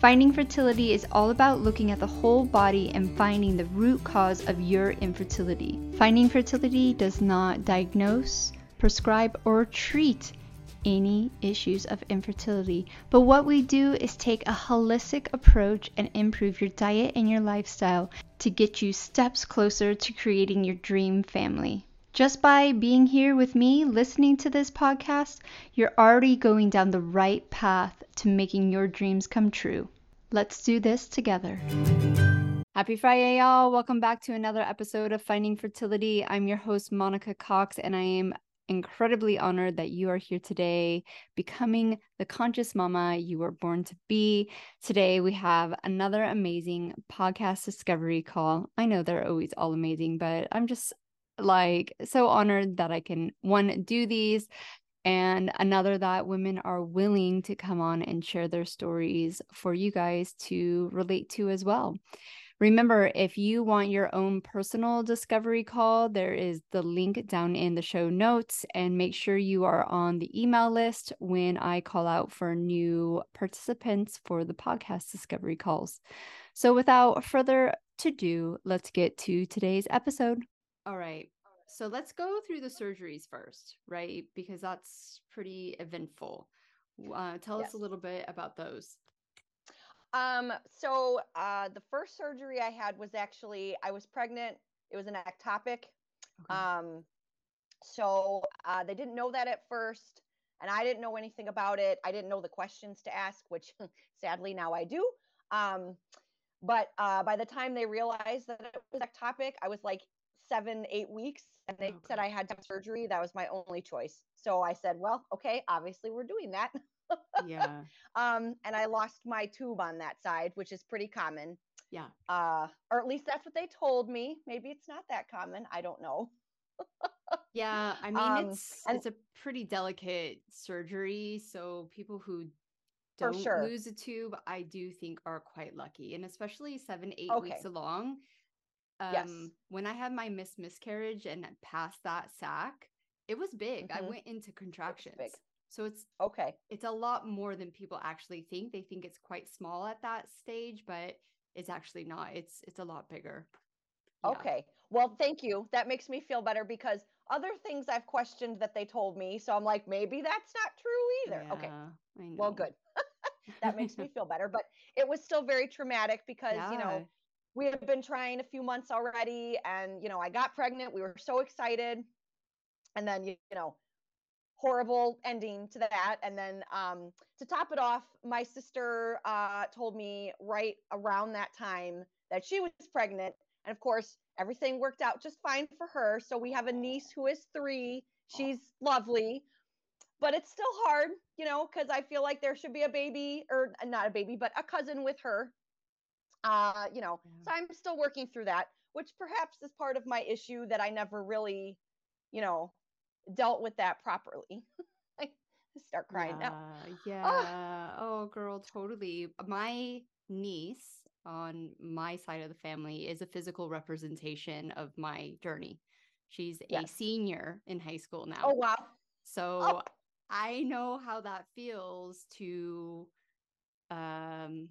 Finding Fertility is all about looking at the whole body and finding the root cause of your infertility. Finding Fertility does not diagnose, prescribe, or treat any issues of infertility. But what we do is take a holistic approach and improve your diet and your lifestyle to get you steps closer to creating your dream family. Just by being here with me, listening to this podcast, you're already going down the right path to making your dreams come true. Let's do this together. Happy Friday, y'all. Welcome back to another episode of Finding Fertility. I'm your host, Monica Cox, and I am incredibly honored that you are here today, becoming the conscious mama you were born to be. Today, we have another amazing podcast discovery call. I know they're always all amazing, but I'm just like so honored that I can one do these and another that women are willing to come on and share their stories for you guys to relate to as well. Remember, if you want your own personal discovery call, there is the link down in the show notes. And make sure you are on the email list when I call out for new participants for the podcast discovery calls. So, without further ado, let's get to today's episode. All right. So let's go through the surgeries first, right? Because that's pretty eventful. Uh, tell yes. us a little bit about those. Um, so uh, the first surgery I had was actually I was pregnant. It was an ectopic. Okay. Um, so uh, they didn't know that at first, and I didn't know anything about it. I didn't know the questions to ask, which sadly now I do. Um, but uh, by the time they realized that it was ectopic, I was like seven, eight weeks, and they said I had to have surgery. That was my only choice. So I said, well, okay, obviously we're doing that. yeah. Um, and I lost my tube on that side, which is pretty common. Yeah. Uh, or at least that's what they told me. Maybe it's not that common. I don't know. yeah, I mean um, it's and, it's a pretty delicate surgery, so people who don't sure. lose a tube, I do think are quite lucky, and especially seven, eight okay. weeks along um yes. when I had my miss miscarriage and passed that sac, it was big. Mm-hmm. I went into contractions. So it's okay. It's a lot more than people actually think. They think it's quite small at that stage, but it's actually not. It's it's a lot bigger. Yeah. Okay. Well, thank you. That makes me feel better because other things I've questioned that they told me. So I'm like, maybe that's not true either. Yeah, okay. Well, good. that makes me feel better. But it was still very traumatic because, yeah. you know, we had been trying a few months already and you know i got pregnant. We were so excited. And then you, you know horrible ending to that. And then um, to top it off my sister uh, told me right around that time that she was pregnant. And of course everything worked out just fine for her. So we have a niece who is three. She's lovely. But it's still hard you know because i feel like there should be a baby or not a baby but a cousin with her uh, you know, yeah. so I'm still working through that, which perhaps is part of my issue that I never really, you know, dealt with that properly. I start crying yeah, now. Yeah. Oh. oh, girl, totally. My niece on my side of the family is a physical representation of my journey. She's yes. a senior in high school now. Oh, wow. So oh. I know how that feels to um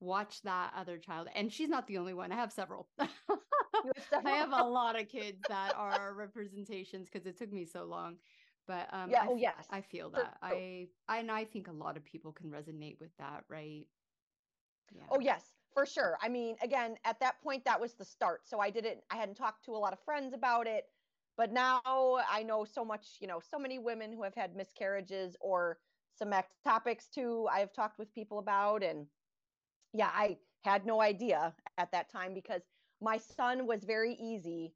watch that other child and she's not the only one i have several, several. i have a lot of kids that are representations because it took me so long but um yeah I, oh yes. I feel that For, i i and i think a lot of people can resonate with that right? Yeah. oh yes for sure. I mean again at that point that was the start so i didn't i hadn't talked to a lot of friends about it but now i know so much you know so many women who have had miscarriages or some ectopics too i've talked with people about and yeah, I had no idea at that time because my son was very easy.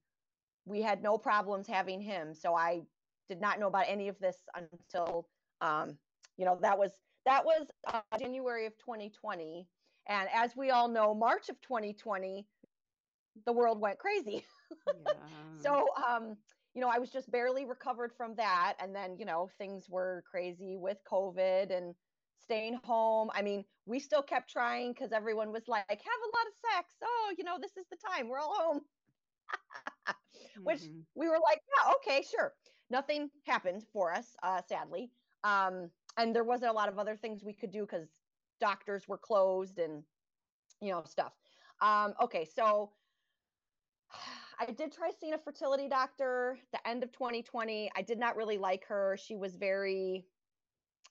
We had no problems having him. So I did not know about any of this until, um, you know, that was that was uh, January of 2020. And as we all know, March of 2020, the world went crazy. Yeah. so, um, you know, I was just barely recovered from that. And then, you know, things were crazy with COVID and staying home. I mean, we still kept trying because everyone was like, have a lot of sex. Oh, you know, this is the time. We're all home. Which mm-hmm. we were like, yeah, okay, sure. Nothing happened for us, uh, sadly. Um, and there wasn't a lot of other things we could do because doctors were closed and, you know, stuff. Um, okay, so I did try seeing a fertility doctor the end of 2020. I did not really like her. She was very,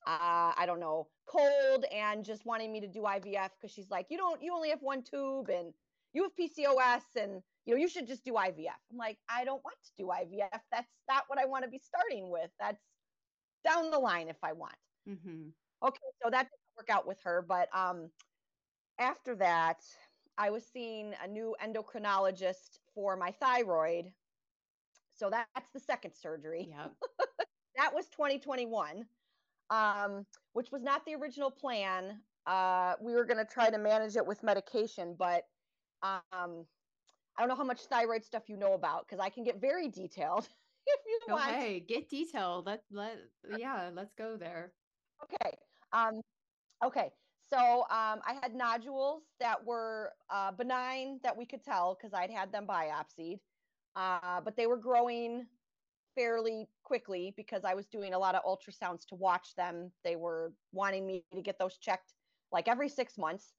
uh, I don't know, cold and just wanting me to do IVF because she's like, you don't, you only have one tube and you have PCOS and you know you should just do IVF. I'm like, I don't want to do IVF. That's not what I want to be starting with. That's down the line if I want. Mm-hmm. Okay, so that didn't work out with her, but um, after that, I was seeing a new endocrinologist for my thyroid. So that's the second surgery. Yeah. that was 2021, um, which was not the original plan. Uh, we were going to try to manage it with medication, but um, I don't know how much thyroid stuff you know about because I can get very detailed if you want. Hey, get detailed. Let let yeah, let's go there. Okay. Um, okay. So um, I had nodules that were uh, benign that we could tell because I'd had them biopsied, uh, but they were growing fairly quickly because I was doing a lot of ultrasounds to watch them. They were wanting me to get those checked like every six months.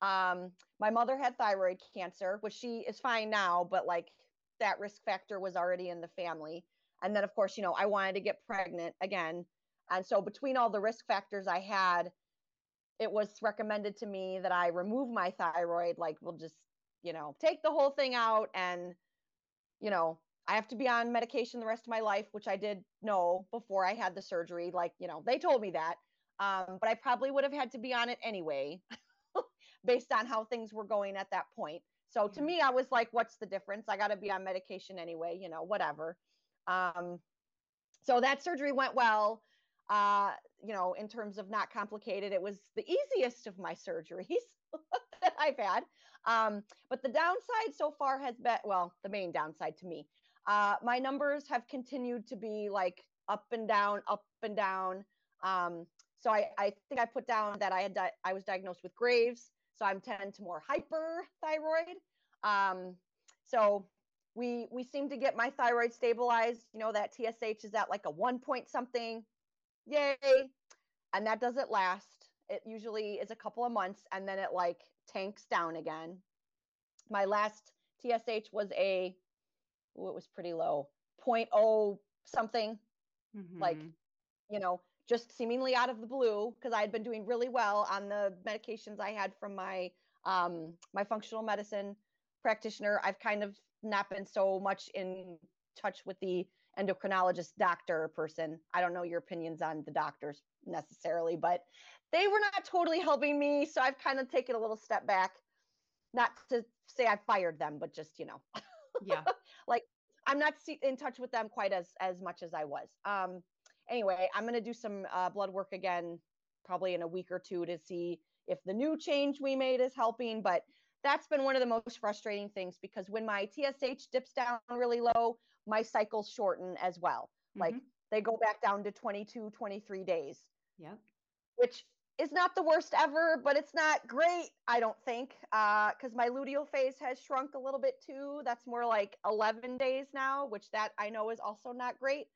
Um, my mother had thyroid cancer, which she is fine now, but like that risk factor was already in the family. And then, of course, you know, I wanted to get pregnant again. And so, between all the risk factors I had, it was recommended to me that I remove my thyroid. Like, we'll just, you know, take the whole thing out and, you know, I have to be on medication the rest of my life, which I did know before I had the surgery. Like, you know, they told me that. Um, but I probably would have had to be on it anyway, based on how things were going at that point. So to me, I was like, what's the difference? I got to be on medication anyway, you know, whatever. Um, so that surgery went well uh, you know, in terms of not complicated. It was the easiest of my surgeries that I've had. Um, but the downside so far has been, well, the main downside to me, uh, my numbers have continued to be like up and down, up and down. Um, so I, I think I put down that I had di- I was diagnosed with Graves, so I'm 10 to more hyperthyroid. Um, so we we seem to get my thyroid stabilized. You know that TSH is at like a one point something yay. And that doesn't last. It usually is a couple of months and then it like tanks down again. My last TSH was a, ooh, it was pretty low, 0.0 something. Mm-hmm. Like, you know, just seemingly out of the blue because I had been doing really well on the medications I had from my um, my functional medicine practitioner. I've kind of not been so much in touch with the endocrinologist doctor person. I don't know your opinions on the doctors necessarily, but they were not totally helping me. So I've kind of taken a little step back. Not to say I fired them, but just, you know, yeah, I'm not in touch with them quite as as much as I was. Um, anyway, I'm gonna do some uh, blood work again, probably in a week or two to see if the new change we made is helping. But that's been one of the most frustrating things because when my TSH dips down really low, my cycles shorten as well. Mm-hmm. Like they go back down to 22, 23 days. Yeah. Which is not the worst ever, but it's not great, I don't think, because uh, my luteal phase has shrunk a little bit too. That's more like 11 days now, which that I know is also not great.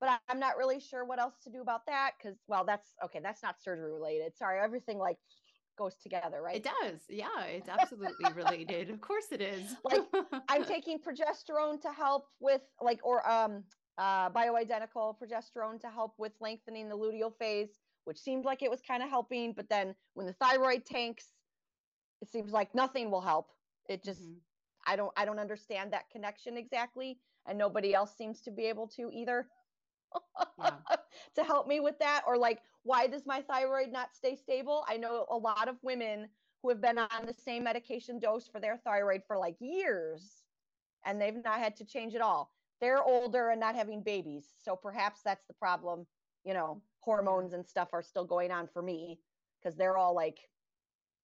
But I'm not really sure what else to do about that because, well, that's okay. That's not surgery related. Sorry, everything like goes together, right? It does. Yeah, it's absolutely related. Of course it is. like I'm taking progesterone to help with like or um uh bioidentical progesterone to help with lengthening the luteal phase, which seemed like it was kind of helping, but then when the thyroid tanks, it seems like nothing will help. It just mm-hmm. I don't I don't understand that connection exactly and nobody else seems to be able to either. yeah. to help me with that or like why does my thyroid not stay stable i know a lot of women who have been on the same medication dose for their thyroid for like years and they've not had to change at all they're older and not having babies so perhaps that's the problem you know hormones and stuff are still going on for me because they're all like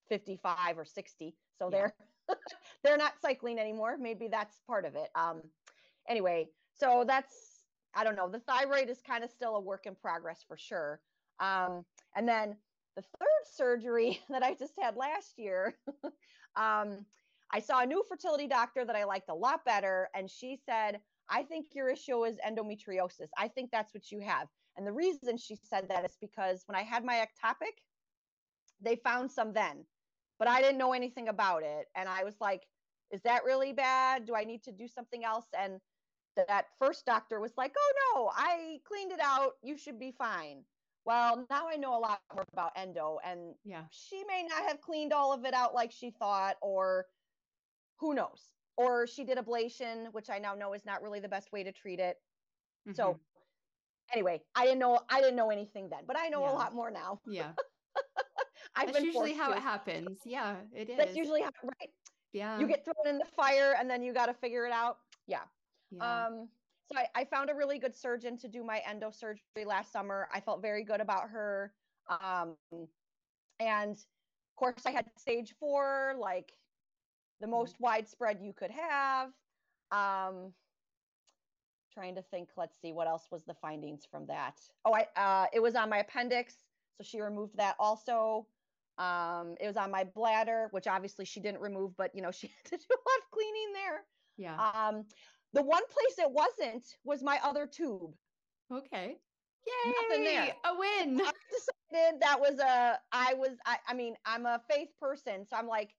55 or 60 so yeah. they're they're not cycling anymore. Maybe that's part of it. Um, anyway, so that's I don't know. The thyroid is kind of still a work in progress for sure. Um, and then the third surgery that I just had last year, um, I saw a new fertility doctor that I liked a lot better, and she said, "I think your issue is endometriosis. I think that's what you have." And the reason she said that is because when I had my ectopic, they found some then, but I didn't know anything about it, and I was like, "Is that really bad? Do I need to do something else?" And that first doctor was like, "Oh no, I cleaned it out. You should be fine." Well, now I know a lot more about endo, and yeah, she may not have cleaned all of it out like she thought, or who knows? Or she did ablation, which I now know is not really the best way to treat it. Mm-hmm. So, anyway, I didn't know I didn't know anything then, but I know yeah. a lot more now. Yeah, I've That's usually how to. it happens. Yeah, it is. That's usually how it right. Yeah, you get thrown in the fire, and then you got to figure it out. Yeah. yeah. Um so I, I, found a really good surgeon to do my endo surgery last summer. I felt very good about her. Um, and of course, I had stage four, like the mm-hmm. most widespread you could have. Um, trying to think. Let's see what else was the findings from that. Oh, I uh, it was on my appendix, so she removed that also. Um, it was on my bladder, which obviously she didn't remove, but you know she had to do a lot of cleaning there. Yeah. Um, the one place it wasn't was my other tube. Okay. Yay! Nothing there. A win. I decided that was a. I was. I, I mean, I'm a faith person, so I'm like,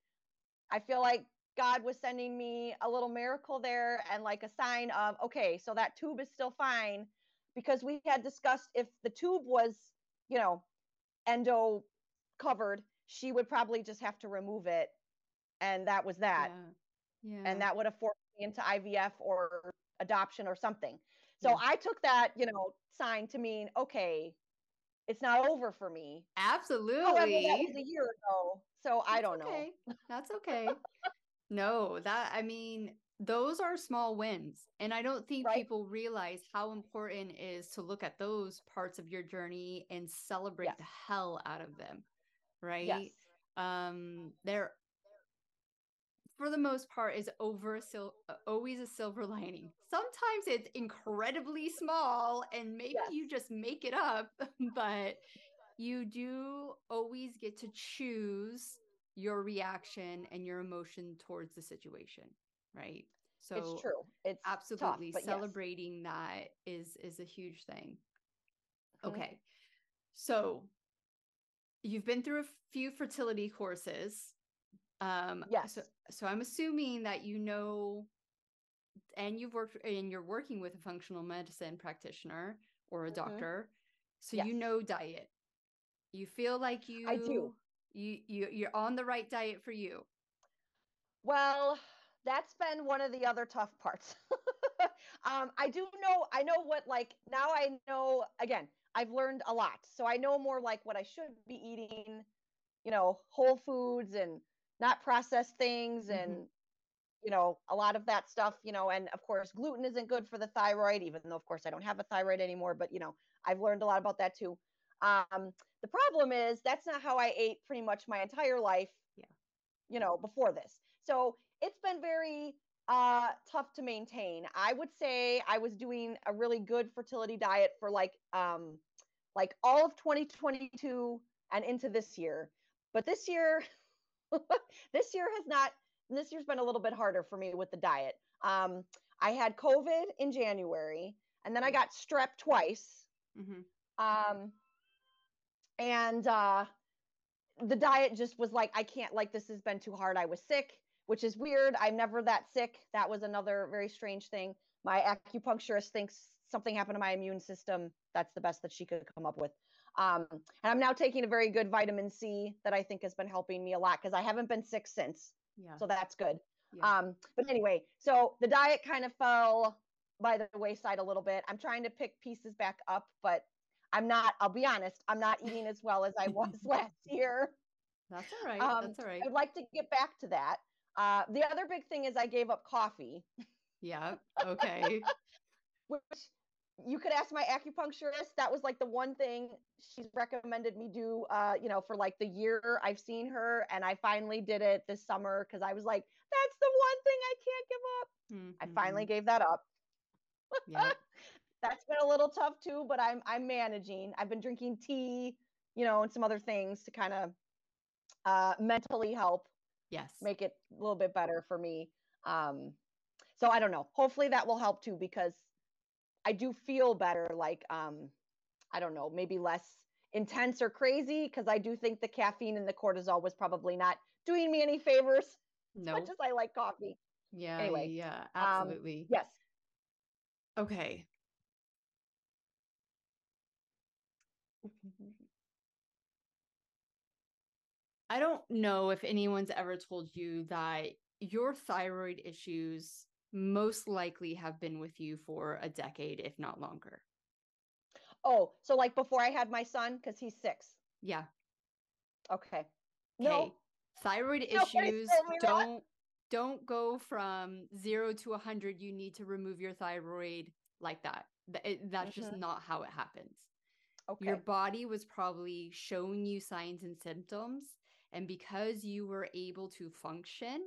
I feel like God was sending me a little miracle there and like a sign of okay, so that tube is still fine because we had discussed if the tube was, you know, endo covered, she would probably just have to remove it, and that was that. Yeah. yeah. And that would have forced me into IVF or adoption or something. So yeah. I took that, you know, sign to mean, okay, it's not over for me. Absolutely. However, that was a year ago. So That's I don't know. okay. know. That's okay. No, that I mean, those are small wins. And I don't think right? people realize how important it is to look at those parts of your journey and celebrate yes. the hell out of them. Right. Yes. Um, there for the most part is over a sil- always a silver lining. Sometimes it's incredibly small and maybe yes. you just make it up, but you do always get to choose your reaction and your emotion towards the situation, right? So it's true. It's absolutely tough, celebrating yes. that is is a huge thing. Mm-hmm. Okay. So you've been through a few fertility courses um, yes. So, so I'm assuming that you know, and you've worked and you're working with a functional medicine practitioner or a mm-hmm. doctor, so yes. you know diet. You feel like you. I do. You you you're on the right diet for you. Well, that's been one of the other tough parts. um, I do know. I know what like now. I know again. I've learned a lot, so I know more like what I should be eating. You know, whole foods and not processed things and mm-hmm. you know a lot of that stuff you know and of course gluten isn't good for the thyroid even though of course i don't have a thyroid anymore but you know i've learned a lot about that too um, the problem is that's not how i ate pretty much my entire life yeah. you know before this. So it's been very uh tough to maintain. I would say i was doing a really good fertility diet for like um like all of 2022 and into this year. But this year this year has not this year's been a little bit harder for me with the diet. Um, i had covid in january and then i got strep twice. Mm-hmm. um, and uh, the diet just was like i can't like this has been too hard i was sick which is weird i'm never that sick that was another very strange thing my acupuncturist thinks something happened to my immune system that's the best that she could come up with um, and I'm now taking a very good vitamin C that I think has been helping me a lot because I haven't been sick since. Yeah. So that's good. Yeah. Um, but anyway, so the diet kind of fell by the wayside a little bit. I'm trying to pick pieces back up, but I'm not, I'll be honest, I'm not eating as well as I was last year. That's all right. Um, That's all right. I'd like to get back to that. Uh, the other big thing is I gave up coffee. Yeah. Okay. Which you could ask my acupuncturist. That was like the one thing she's recommended me do, uh, you know, for like the year I've seen her. And I finally did it this summer because I was like, that's the one thing I can't give up. Mm-hmm. I finally mm-hmm. gave that up. Yep. that's been a little tough too, but I'm I'm managing. I've been drinking tea, you know, and some other things to kind of uh mentally help. Yes. Make it a little bit better for me. Um so I don't know. Hopefully that will help too because I do feel better, like um, I don't know, maybe less intense or crazy because I do think the caffeine and the cortisol was probably not doing me any favors. No, nope. as much as I like coffee. Yeah. Anyway, yeah, um, absolutely. Um, yes. Okay. I don't know if anyone's ever told you that your thyroid issues most likely have been with you for a decade, if not longer. Oh, so like before I had my son, because he's six. Yeah. Okay. No. Thyroid issues don't that. don't go from zero to a hundred. You need to remove your thyroid like that. It, that's mm-hmm. just not how it happens. Okay. Your body was probably showing you signs and symptoms. And because you were able to function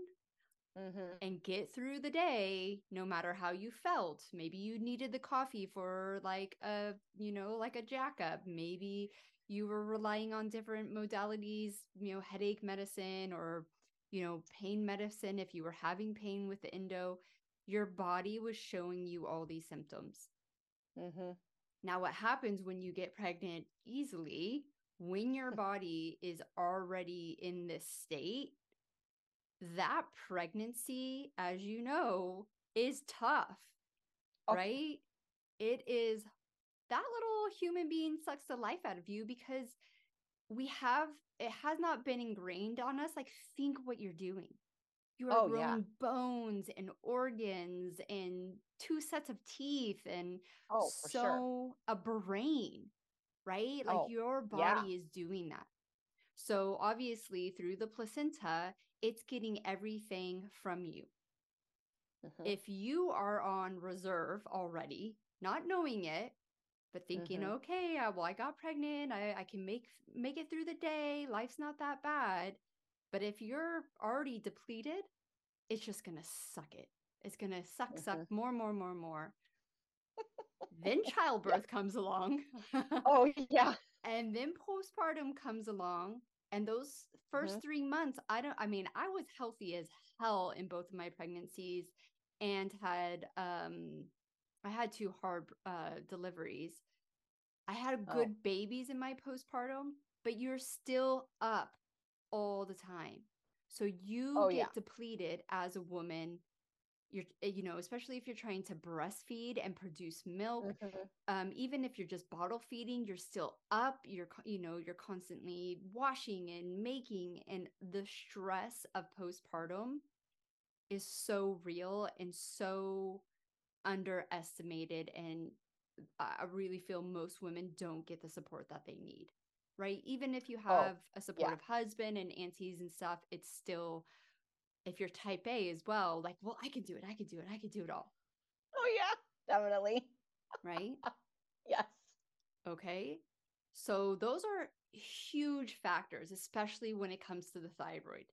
mm-hmm. and get through the day no matter how you felt maybe you needed the coffee for like a you know like a jack up maybe you were relying on different modalities you know headache medicine or you know pain medicine if you were having pain with the endo your body was showing you all these symptoms mm-hmm. now what happens when you get pregnant easily when your body is already in this state that pregnancy, as you know, is tough, okay. right? It is that little human being sucks the life out of you because we have it has not been ingrained on us. Like, think what you're doing. You are oh, growing yeah. bones and organs and two sets of teeth and oh, so sure. a brain, right? Like oh, your body yeah. is doing that. So obviously through the placenta, it's getting everything from you. Uh-huh. If you are on reserve already, not knowing it, but thinking, uh-huh. okay, uh, well, I got pregnant, I, I can make make it through the day, life's not that bad. But if you're already depleted, it's just gonna suck it. It's gonna suck, uh-huh. suck more, more, more, more. Then childbirth comes along. oh yeah. And then postpartum comes along and those 1st mm-hmm. three months, I don't, I mean, I was healthy as hell in both of my pregnancies and had, um, I had two hard uh, deliveries. I had oh. good oh. babies in my postpartum, but you're still up all the time. So you oh, get yeah. depleted as a woman you're eh, you know especially if you're trying to breastfeed and produce milk mm-hmm. um, even if you're just bottle feeding you're still up you're you know you're constantly washing and making and the stress of postpartum is so real and so underestimated and i really feel most women don't get the support that they need right even if you oh, have oh, a supportive yeah. husband and aunties and stuff it's still if you're type A as well, like, well, I can do it, I can do it, I can do it all. Oh yeah, definitely. Right? yes. Okay. So those are huge factors, especially when it comes to the thyroid.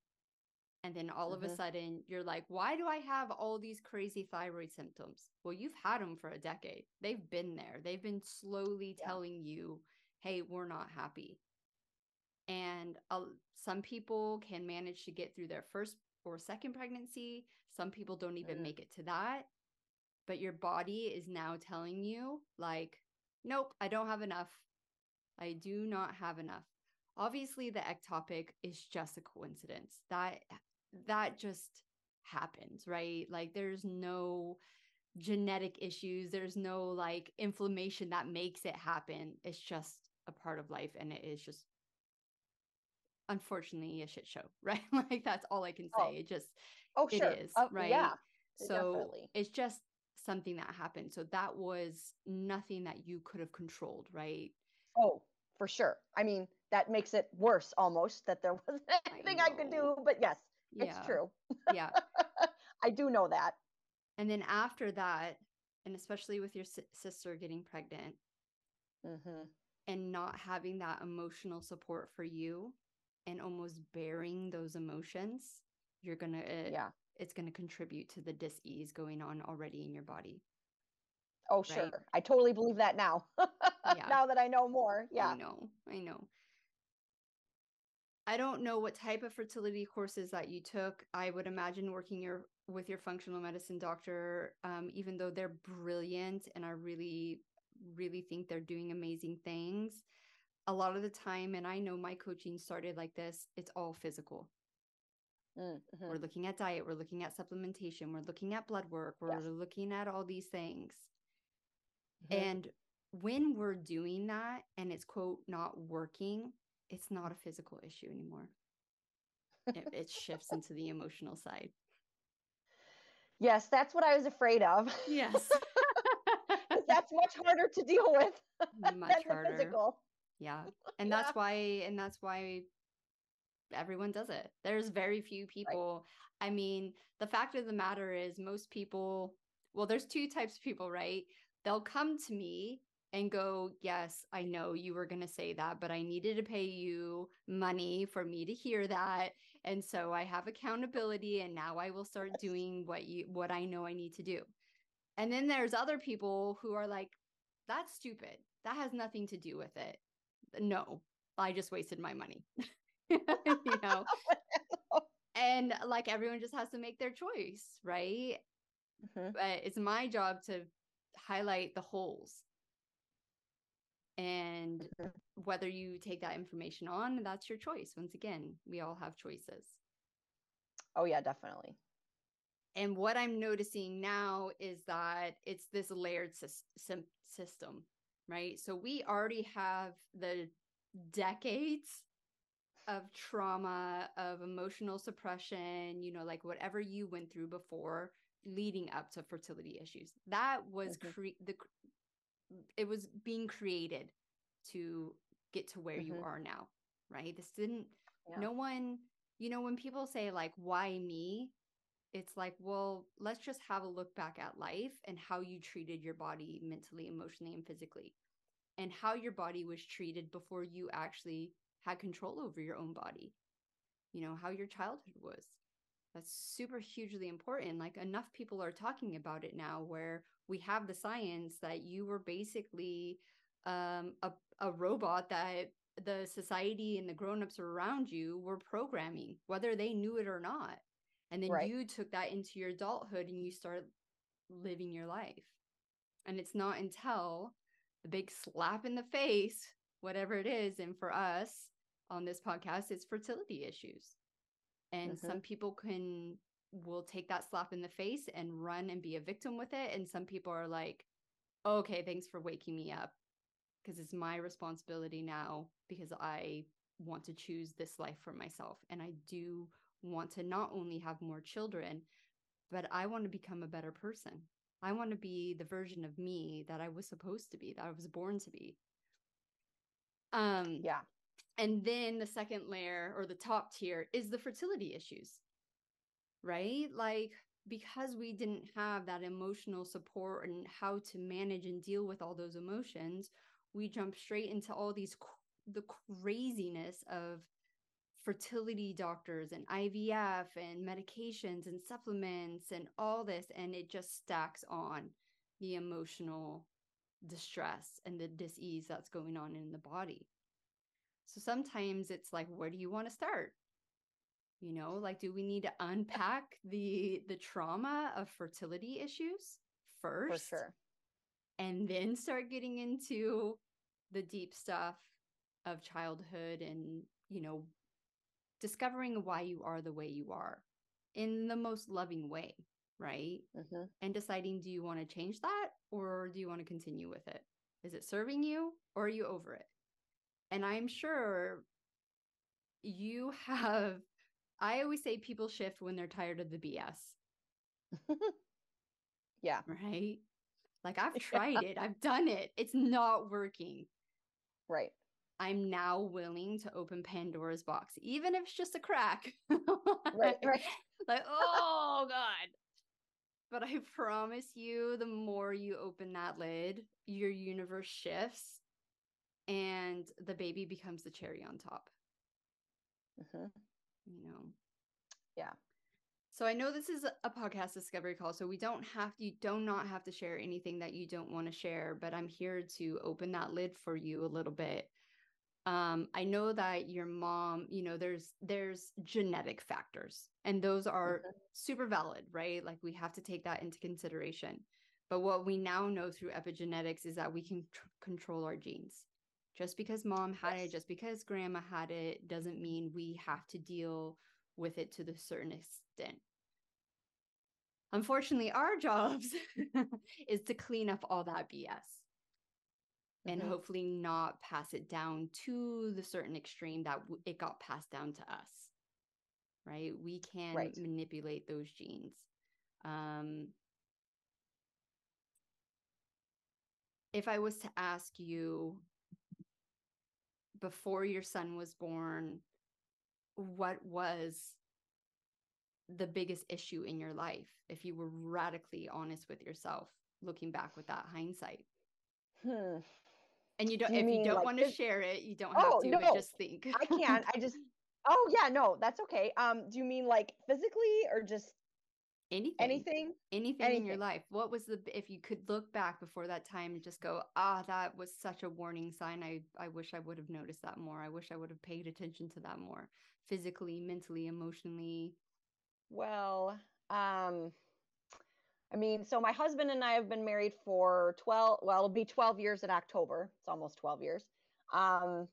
And then all mm-hmm. of a mm-hmm. sudden, you're like, why do I have all these crazy thyroid symptoms? Well, you've had them for a decade. They've been there. They've been slowly yeah. telling you, hey, we're not happy. And uh, some people can manage to get through their first or second pregnancy. Some people don't even mm. make it to that. But your body is now telling you, like, nope, I don't have enough. I do not have enough. Obviously, the ectopic is just a coincidence. That that just happens, right? Like there's no genetic issues, there's no like inflammation that makes it happen. It's just a part of life and it is just unfortunately a shit show, right? like that's all I can say. Oh. It just oh sure. it is, uh, right? Yeah. So definitely. it's just something that happened. So that was nothing that you could have controlled, right? Oh, for sure. I mean, that makes it worse almost that there wasn't anything I, I could do, but yes, yeah. it's true. Yeah. I do know that. And then after that, and especially with your sister getting pregnant mm-hmm. and not having that emotional support for you and almost bearing those emotions you're gonna uh, yeah it's gonna contribute to the dis-ease going on already in your body oh right? sure i totally believe that now yeah. now that i know more yeah i know i know I don't know what type of fertility courses that you took. I would imagine working your with your functional medicine doctor, um, even though they're brilliant and I really, really think they're doing amazing things. A lot of the time, and I know my coaching started like this, it's all physical. Mm-hmm. We're looking at diet, we're looking at supplementation, we're looking at blood work, we're yes. looking at all these things. Mm-hmm. And when we're doing that and it's quote not working, it's not a physical issue anymore. it, it shifts into the emotional side. Yes, that's what I was afraid of. Yes. that's much harder to deal with much harder. physical. Yeah. And yeah. that's why and that's why everyone does it. There's very few people. Right. I mean, the fact of the matter is most people, well, there's two types of people, right? They'll come to me and go, Yes, I know you were going to say that, but I needed to pay you money for me to hear that. And so I have accountability and now I will start doing what you what I know I need to do. And then there's other people who are like, That's stupid. That has nothing to do with it. No, I just wasted my money. you know? and like everyone just has to make their choice, right? Mm-hmm. But it's my job to highlight the holes and mm-hmm. whether you take that information on that's your choice once again we all have choices oh yeah definitely and what i'm noticing now is that it's this layered system right so we already have the decades of trauma of emotional suppression you know like whatever you went through before leading up to fertility issues that was mm-hmm. cre- the it was being created to get to where mm-hmm. you are now right this didn't yeah. no one you know when people say like why me it's like well let's just have a look back at life and how you treated your body mentally emotionally and physically and how your body was treated before you actually had control over your own body. You know how your childhood was. That's super hugely important like enough people are talking about it now where we have the science that you were basically um, a, a robot that the society and the grown-ups around you were programming whether they knew it or not and then right. you took that into your adulthood and you start living your life. And it's not until the big slap in the face whatever it is and for us on this podcast it's fertility issues. And mm-hmm. some people can will take that slap in the face and run and be a victim with it. And some people are like okay thanks for waking me up. Because it's my responsibility now because i want to choose this life for myself. And i do want to not only have more children but i want to become a better person. I want to be the version of me that i was supposed to be that i was born to be. Um yeah. and then the second layer or the top tier is the fertility issues right? Like, because we didn't have that emotional support and how to manage and deal with all those emotions, we jump straight into all these the craziness of fertility doctors and IVF and medications and supplements and all this and it just stacks on the emotional distress and the disease that's going on in the body. So sometimes it's like where do you want to start? you know like do we need to unpack the the trauma of fertility issues first For sure and then start getting into the deep stuff of childhood and you know discovering why you are the way you are in the most loving way right mm-hmm. and deciding do you want to change that or do you want to continue with it is it serving you or are you over it and i'm sure you have I always say people shift when they're tired of the BS. yeah. Right. Like I've tried it, I've done it. It's not working. Right. I'm now willing to open Pandora's box, even if it's just a crack. right, right. Like, oh God. but I promise you, the more you open that lid, your universe shifts and the baby becomes the cherry on top. Mm-hmm. You know? Yeah. So I know this is a podcast discovery call, so we don't have to, you do not have to share anything that you don't want to share, but I'm here to open that lid for you a little bit. Um, I know that your mom, you know, there's there's genetic factors, and those are mm-hmm. super valid, right? Like we have to take that into consideration. But what we now know through epigenetics is that we can tr- control our genes. Just because mom had yes. it, just because grandma had it, doesn't mean we have to deal with it to the certain extent. Unfortunately, our jobs is to clean up all that BS mm-hmm. and hopefully not pass it down to the certain extreme that it got passed down to us. Right? We can right. manipulate those genes. Um, if I was to ask you before your son was born, what was the biggest issue in your life if you were radically honest with yourself looking back with that hindsight hmm. And you don't you if you don't like want to share it you don't have oh, to no, but just think. I can't i just oh yeah no that's okay um do you mean like physically or just anything anything? anything, anything in your life. What was the if you could look back before that time and just go ah that was such a warning sign i i wish i would have noticed that more. I wish i would have paid attention to that more physically mentally emotionally. Well, um, I mean, so my husband and I have been married for 12, well, it'll be 12 years in October. It's almost 12 years. Um,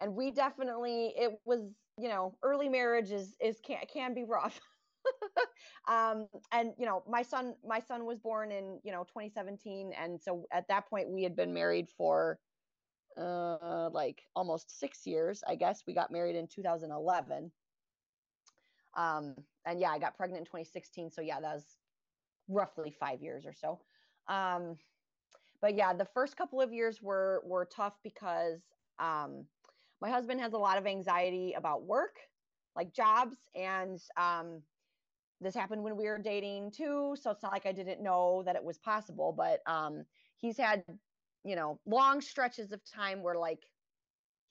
and we definitely, it was, you know, early marriage is, is can, can be rough. um, and you know, my son, my son was born in, you know, 2017. And so at that point we had been married for, uh, like almost six years, I guess we got married in 2011. Um, and yeah, I got pregnant in 2016. So yeah, that was roughly five years or so. Um, but yeah, the first couple of years were were tough because um, my husband has a lot of anxiety about work, like jobs, and um, this happened when we were dating too. So it's not like I didn't know that it was possible, but um, he's had you know long stretches of time where like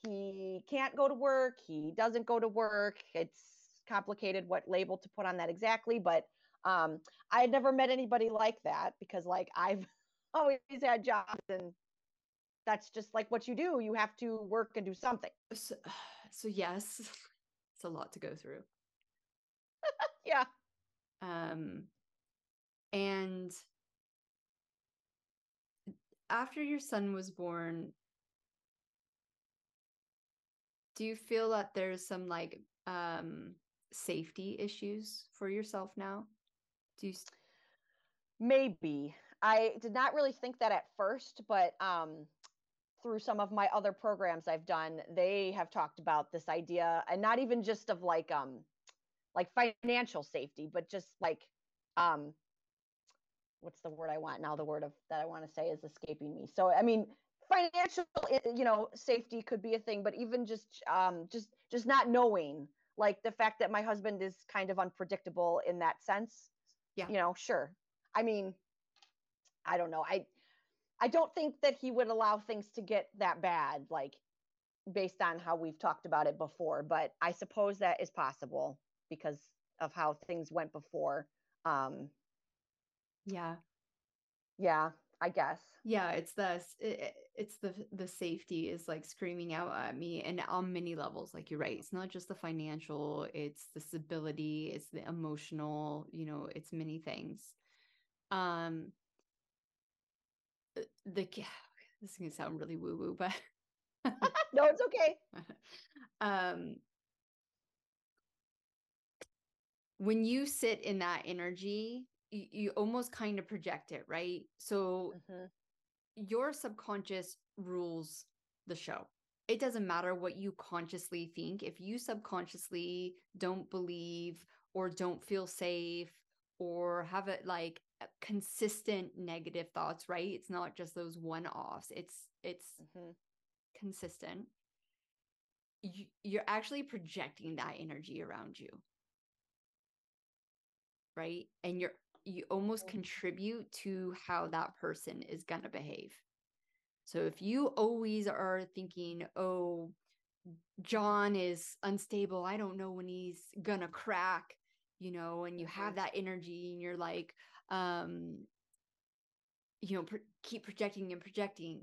he can't go to work, he doesn't go to work. It's complicated what label to put on that exactly, but um, I had never met anybody like that because like I've always had jobs and that's just like what you do. You have to work and do something. So, so yes, it's a lot to go through. yeah. Um, and after your son was born, do you feel that there's some like um safety issues for yourself now? Do you maybe I did not really think that at first, but um, through some of my other programs I've done, they have talked about this idea, and not even just of like um, like financial safety, but just like um, what's the word I want now? The word of that I want to say is escaping me. So I mean, financial, eh, you know, safety could be a thing, but even just um, just just not knowing like the fact that my husband is kind of unpredictable in that sense yeah. You know sure. I mean i don't know. I i don't think that he would allow things to get that bad like based on how we've talked about it before but i suppose that is possible because of how things went before um yeah. Yeah i guess. Yeah it's the it's the the safety is like screaming out at me and on many levels like you're right it's not just the financial it's the stability it's the emotional you know it's many things. Um uh, the this is gonna sound really woo woo but no it's okay. Um when you sit in that energy you, you almost kind of project it right so mm-hmm your subconscious rules the show. It doesn't matter what you consciously think. If you subconsciously don't believe or don't feel safe or have it like consistent negative thoughts, right? It's not just those one-offs. It's it's mm-hmm. consistent. You, you're actually projecting that energy around you. Right? And you're you almost contribute to how that person is going to behave. So if you always are thinking, oh, John is unstable, I don't know when he's going to crack, you know, and you have that energy and you're like, um, you know, pr- keep projecting and projecting.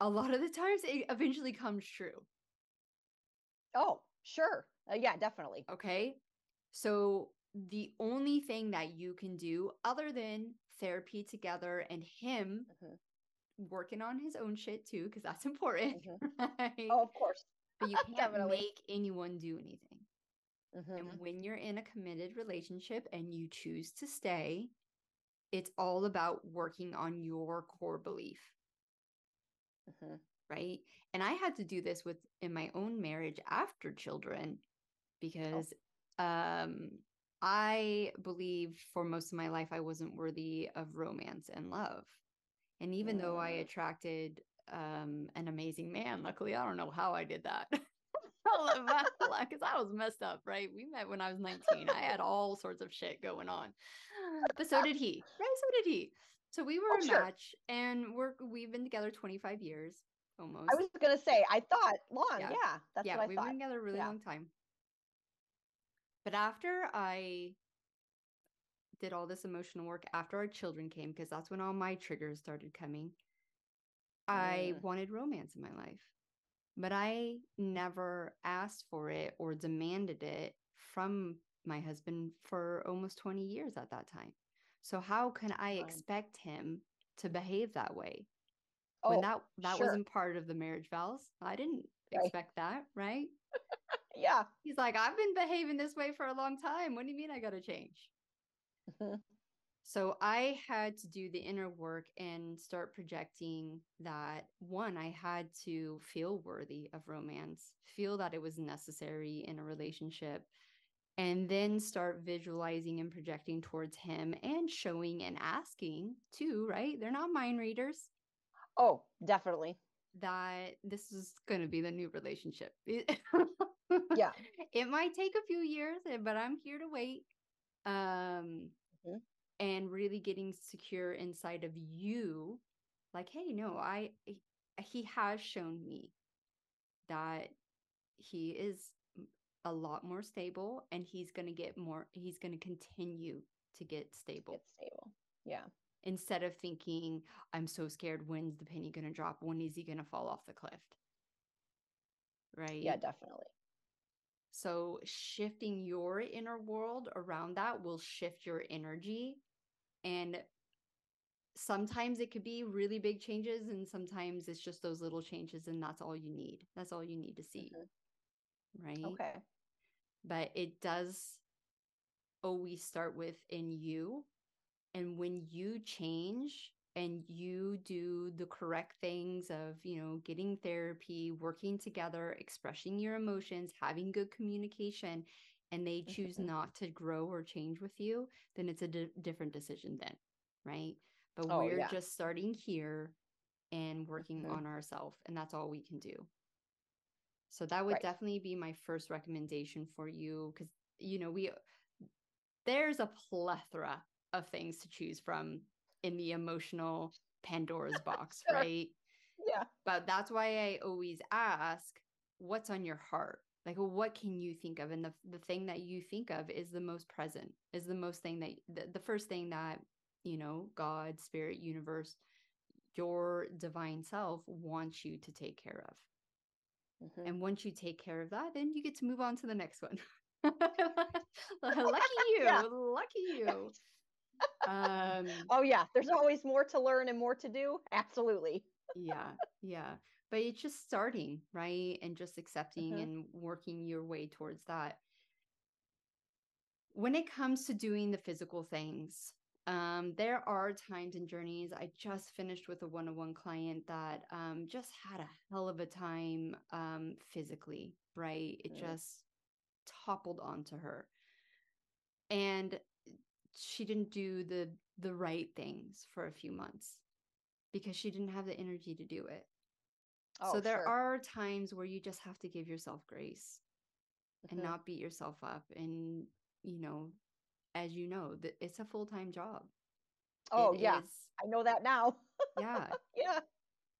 A lot of the times it eventually comes true. Oh, sure. Uh, yeah, definitely. Okay. So the only thing that you can do other than therapy together and him mm-hmm. working on his own shit too, because that's important. Mm-hmm. Right? Oh, of course. But you can't make anyone do anything. Mm-hmm. And when you're in a committed relationship and you choose to stay, it's all about working on your core belief. Mm-hmm. Right. And I had to do this with in my own marriage after children oh. because oh. um I believed for most of my life I wasn't worthy of romance and love. And even though I mm. attracted um, an amazing man, luckily, I don't know how I did that. Because I was messed up, right? We met when I was 19. I had all sorts of shit going on. But so did he, right? So did he. So we were oh, a sure. match and we're we've been together 25 years almost. I was gonna say, I thought long, yeah. yeah that's yeah, what I we've thought. been together a really yeah. long time. But after I did all this emotional work, after our children came, because that's when all my triggers started coming, I wanted romance in my life. But I never asked for it or demanded it from my husband for almost 20 years at that time. So how can I expect him to behave that way? Oh, when that that sure. wasn't part of the marriage vows. I didn't right. expect that, right? Yeah. He's like, I've been behaving this way for a long time. What do you mean I got to change? Mm-hmm. So I had to do the inner work and start projecting that one, I had to feel worthy of romance, feel that it was necessary in a relationship, and then start visualizing and projecting towards him and showing and asking too, right? They're not mind readers. Oh, definitely. That this is going to be the new relationship. yeah. It might take a few years, eh, but I'm here to wait. Um, mm-hmm. and really getting secure inside of you. Like, hey, no, I, he has shown me that he is a lot more stable and he's going to get more, he's going to continue to get stable. Get stable. Yeah. Instead of thinking, I'm so scared, when's the penny going to drop? When is he going to fall off the cliff? Right. Yeah, definitely. So, shifting your inner world around that will shift your energy. And sometimes it could be really big changes, and sometimes it's just those little changes, and that's all you need. That's all you need to see. Mm-hmm. Right. Okay. But it does always start with in you. And when you change, and you do the correct things of you know getting therapy working together expressing your emotions having good communication and they choose not to grow or change with you then it's a di- different decision then right but oh, we're yeah. just starting here and working mm-hmm. on ourselves and that's all we can do so that would right. definitely be my first recommendation for you because you know we there's a plethora of things to choose from in the emotional Pandora's box, right? Yeah. But that's why I always ask, what's on your heart? Like, what can you think of? And the, the thing that you think of is the most present, is the most thing that, the, the first thing that, you know, God, spirit, universe, your divine self wants you to take care of. Mm-hmm. And once you take care of that, then you get to move on to the next one. lucky you. Yeah. Lucky you um, oh yeah, there's always more to learn and more to do. Absolutely. yeah, yeah. But it's just starting, right? And just accepting mm-hmm. and working your way towards that. When it comes to doing the physical things, um, there are times and journeys. I just finished with a one on one client that um, just had a hell of a time um, physically, right? It mm. just toppled onto her. And she didn't do the the right things for a few months because she didn't have the energy to do it. Oh, so there sure. are times where you just have to give yourself grace mm-hmm. and not beat yourself up and you know as you know, that it's a full time job. Oh, it yeah. Is, I know that now. yeah. Yeah.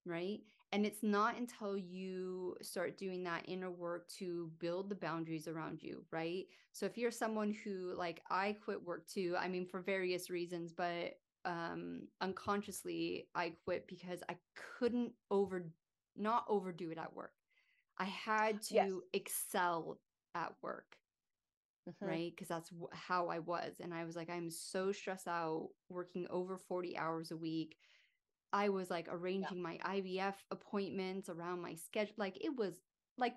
Right. And it's not until you start doing that inner work to build the boundaries around you, right? So if you're someone who like I quit work too, I mean for various reasons, but um unconsciously I quit because I couldn't over not overdo it at work. I had to yes. excel at work. Mm-hmm. Right. Because that's how I was. And I was like, I'm so stressed out working over 40 hours a week I was like arranging yeah. my IVF appointments around my schedule. Like it was like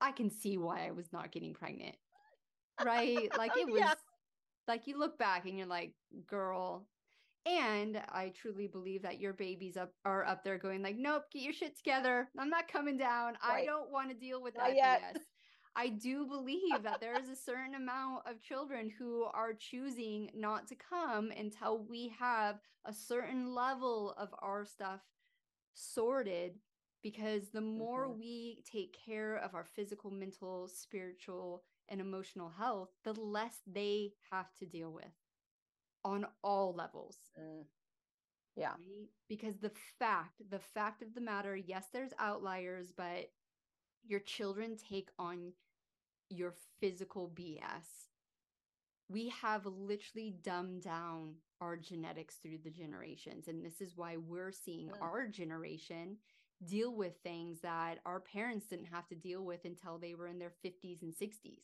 I can see why I was not getting pregnant. Right? Like it was yeah. like you look back and you're like, girl. And I truly believe that your babies up are up there going like, nope, get your shit together. I'm not coming down. Right. I don't want to deal with that BS. I do believe that there is a certain amount of children who are choosing not to come until we have a certain level of our stuff sorted because the more mm-hmm. we take care of our physical, mental, spiritual, and emotional health, the less they have to deal with on all levels. Mm. Yeah. Right? Because the fact, the fact of the matter, yes, there's outliers, but your children take on your physical BS. We have literally dumbed down our genetics through the generations. And this is why we're seeing yeah. our generation deal with things that our parents didn't have to deal with until they were in their 50s and 60s.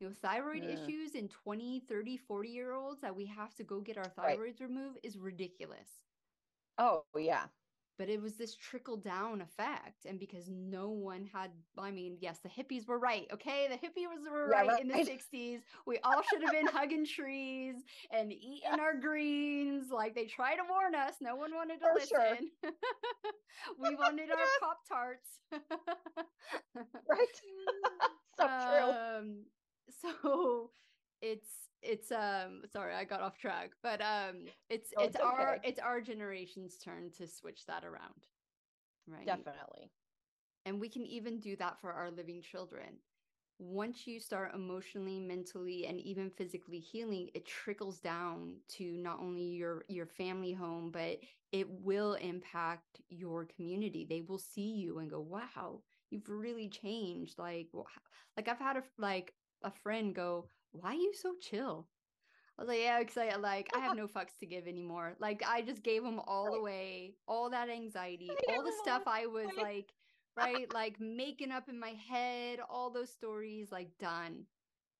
You know, thyroid yeah. issues in 20, 30, 40 year olds that we have to go get our thyroids right. removed is ridiculous. Oh, yeah but it was this trickle down effect and because no one had i mean yes the hippies were right okay? The hippies were right, right, in the 60s we all should have been hugging trees and eating yeah. our greens like they try to warn us no one wanted to For listen. Sure. we wanted our pop tarts right. So true. Um so it's it's um sorry i got off track but um it's it's, it's our it's our generation's turn to switch that around right? Definitely. And we can even do that for our living children. Once you start emotionally mentally and even physically healing it trickles down to not only your your family home but it will impact your community. They will see you and go wow you've really changed. Like like i've had a like a friend go why are you so chill? I was like, yeah, because I like I have no fucks to give anymore. Like I just gave them all away, all that anxiety, all the stuff I was like, right, like making up in my head, all those stories, like done.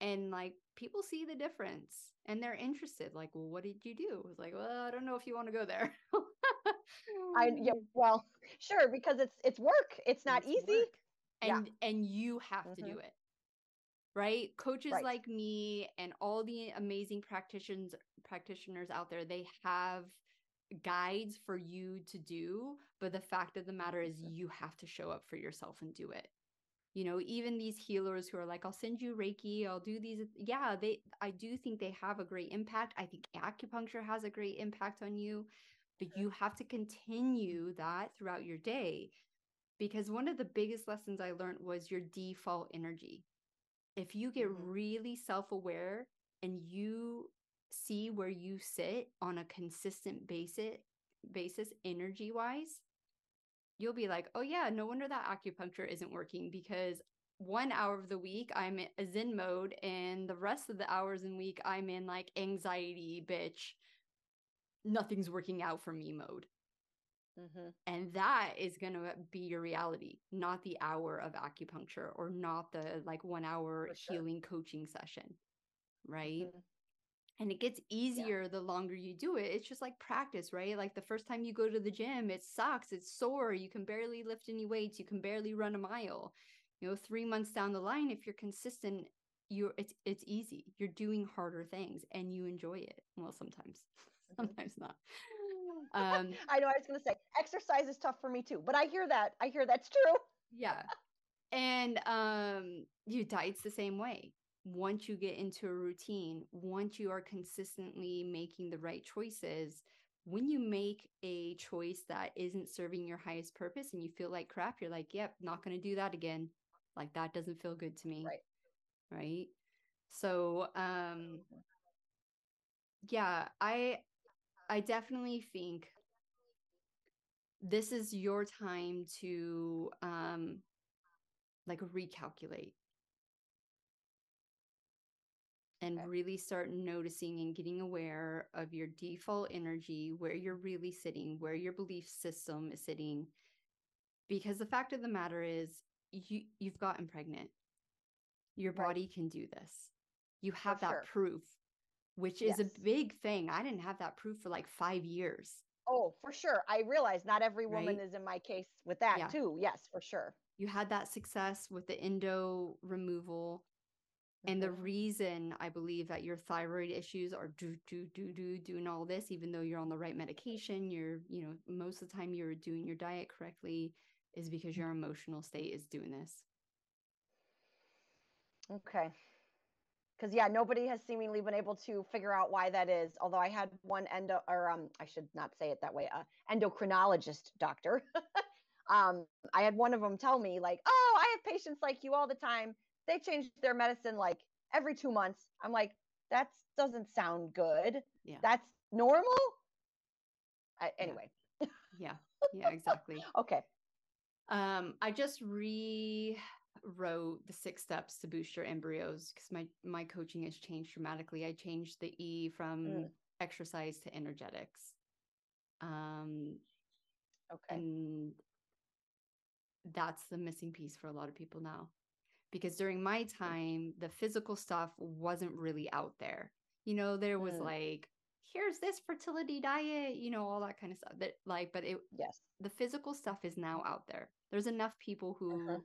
And like people see the difference and they're interested. Like, well, what did you do? I was like, well, I don't know if you want to go there. I yeah, well, sure, because it's it's work. It's not it's easy. Work. And yeah. and you have mm-hmm. to do it right? Coaches right. like me and all the amazing practitioners practitioners out there they have guides for you to do but the fact of the matter is you have to show up for yourself and do it. You know even these healers who are like i'll send you reiki i'll do these yeah they i do think they have a great impact. I think acupuncture has a great impact on you but you have to continue that throughout your day because one of the biggest lessons i learned was your default energy if you get mm-hmm. really self-aware and you see where you sit on a consistent basis basis energy wise you'll be like oh yeah no wonder that acupuncture isn't working because one hour of the week i'm in a zen mode and the rest of the hours in week i'm in like anxiety bitch nothing's working out for me mode Mm-hmm. And that is going to be your reality, not the hour of acupuncture or not the like one hour sure. healing coaching session. Right. Mm-hmm. And it gets easier yeah. the longer you do it. It's just like practice, right? Like the first time you go to the gym, it sucks. It's sore. You can barely lift any weights. You can barely run a mile. You know, three months down the line, if you're consistent, you're it's it's easy. You're doing harder things and you enjoy it. Well, sometimes, mm-hmm. sometimes not. Um, I know I was going to say exercise is tough for me too, but I hear that. I hear that's true. yeah. And um, your diet's the same way. Once you get into a routine, once you are consistently making the right choices, when you make a choice that isn't serving your highest purpose and you feel like crap, you're like, yep, not going to do that again. Like that doesn't feel good to me. Right. Right. So, um, yeah, I I definitely think this is your time to um like recalculate and okay. really start noticing and getting aware of your default energy, where you're really sitting, where your belief system is sitting. Because the fact of the matter is, you you've gotten pregnant. Your right. body can do this. You have for that sure. proof, which is yes. a big thing. I didn't have that proof for like five years. Oh, for sure. I realize not every woman right? is in my case with that yeah. too. Yes, for sure. You had that success with the endo removal and the mm-hmm. reason I believe that your thyroid issues are do do do do doing all this, even though you're on the right medication, you're you know most of the time you're doing your diet correctly, is because your emotional state is doing this. Okay. Because yeah, nobody has seemingly been able to figure out why that is. Although I had one endo, or um, I should not say it that way, uh, endocrinologist doctor. um, I had one of them tell me like, "Oh, I have patients like you all the time." they change their medicine like every two months. I'm like, that doesn't sound good. Yeah. That's normal. I, anyway. Yeah. Yeah, exactly. okay. Um, I just rewrote the six steps to boost your embryos because my my coaching has changed dramatically. I changed the E from mm. exercise to energetics. Um, okay. And that's the missing piece for a lot of people now because during my time the physical stuff wasn't really out there you know there was mm. like here's this fertility diet you know all that kind of stuff that like but it yes the physical stuff is now out there there's enough people who uh-huh.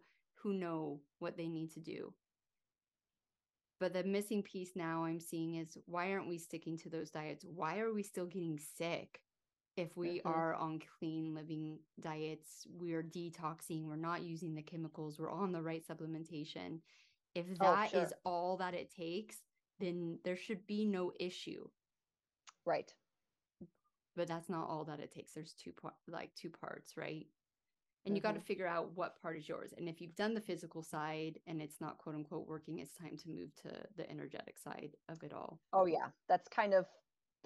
Who know what they need to do but the missing piece now i'm seeing is why aren't we sticking to those diets why are we still getting sick if we mm-hmm. are on clean living diets, we're detoxing, we're not using the chemicals, we're on the right supplementation. If oh, that oh, sure. is all that it takes, then there should be no issue. Right. But that's not all that it takes. There's two part like two parts, right? And mm-hmm. you got to figure out what part is yours. And if you've done the physical side and it's not quote unquote working, it's time to move to the energetic side of it all. Oh yeah. That's kind of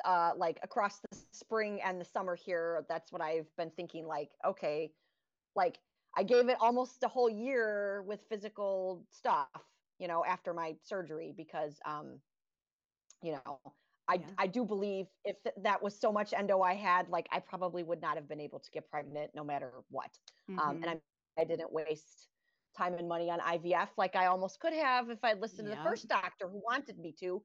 uh, like across the spring and the summer here, that's what I've been thinking. Like, okay, like I gave it almost a whole year with physical stuff, you know, after my surgery because, um, you know, I yeah. I do believe if th- that was so much endo I had, like I probably would not have been able to get pregnant no matter what. Mm-hmm. Um, and mm-hmm. I I didn't waste time and money on IVF like I almost could have if I'd listened yeah. to the first doctor who wanted me to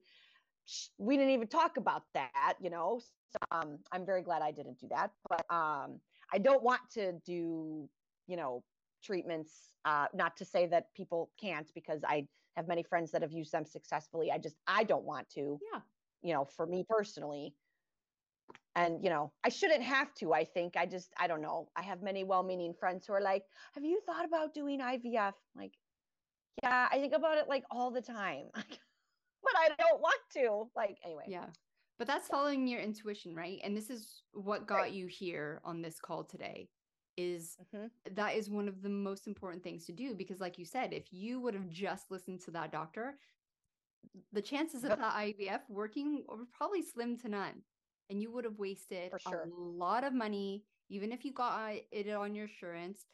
we didn't even talk about that, you know. So, um, I'm very glad I didn't do that, but um, I don't want to do, you know, treatments. Uh, not to say that people can't, because I have many friends that have used them successfully. I just I don't want to. Yeah. You know, for me personally. And you know, I shouldn't have to. I think I just I don't know. I have many well-meaning friends who are like, "Have you thought about doing IVF?" Like, yeah, I think about it like all the time. but I don't want to. Like, anyway. Yeah. But that's following your intuition, right? And this is what got right. you here on this call today is mm-hmm. that is one of the most important things to do because like you said, if you would have just listened to that doctor, the chances of that IVF working were probably slim to none. And you would have wasted sure. a lot of money, even if you got it on your insurance.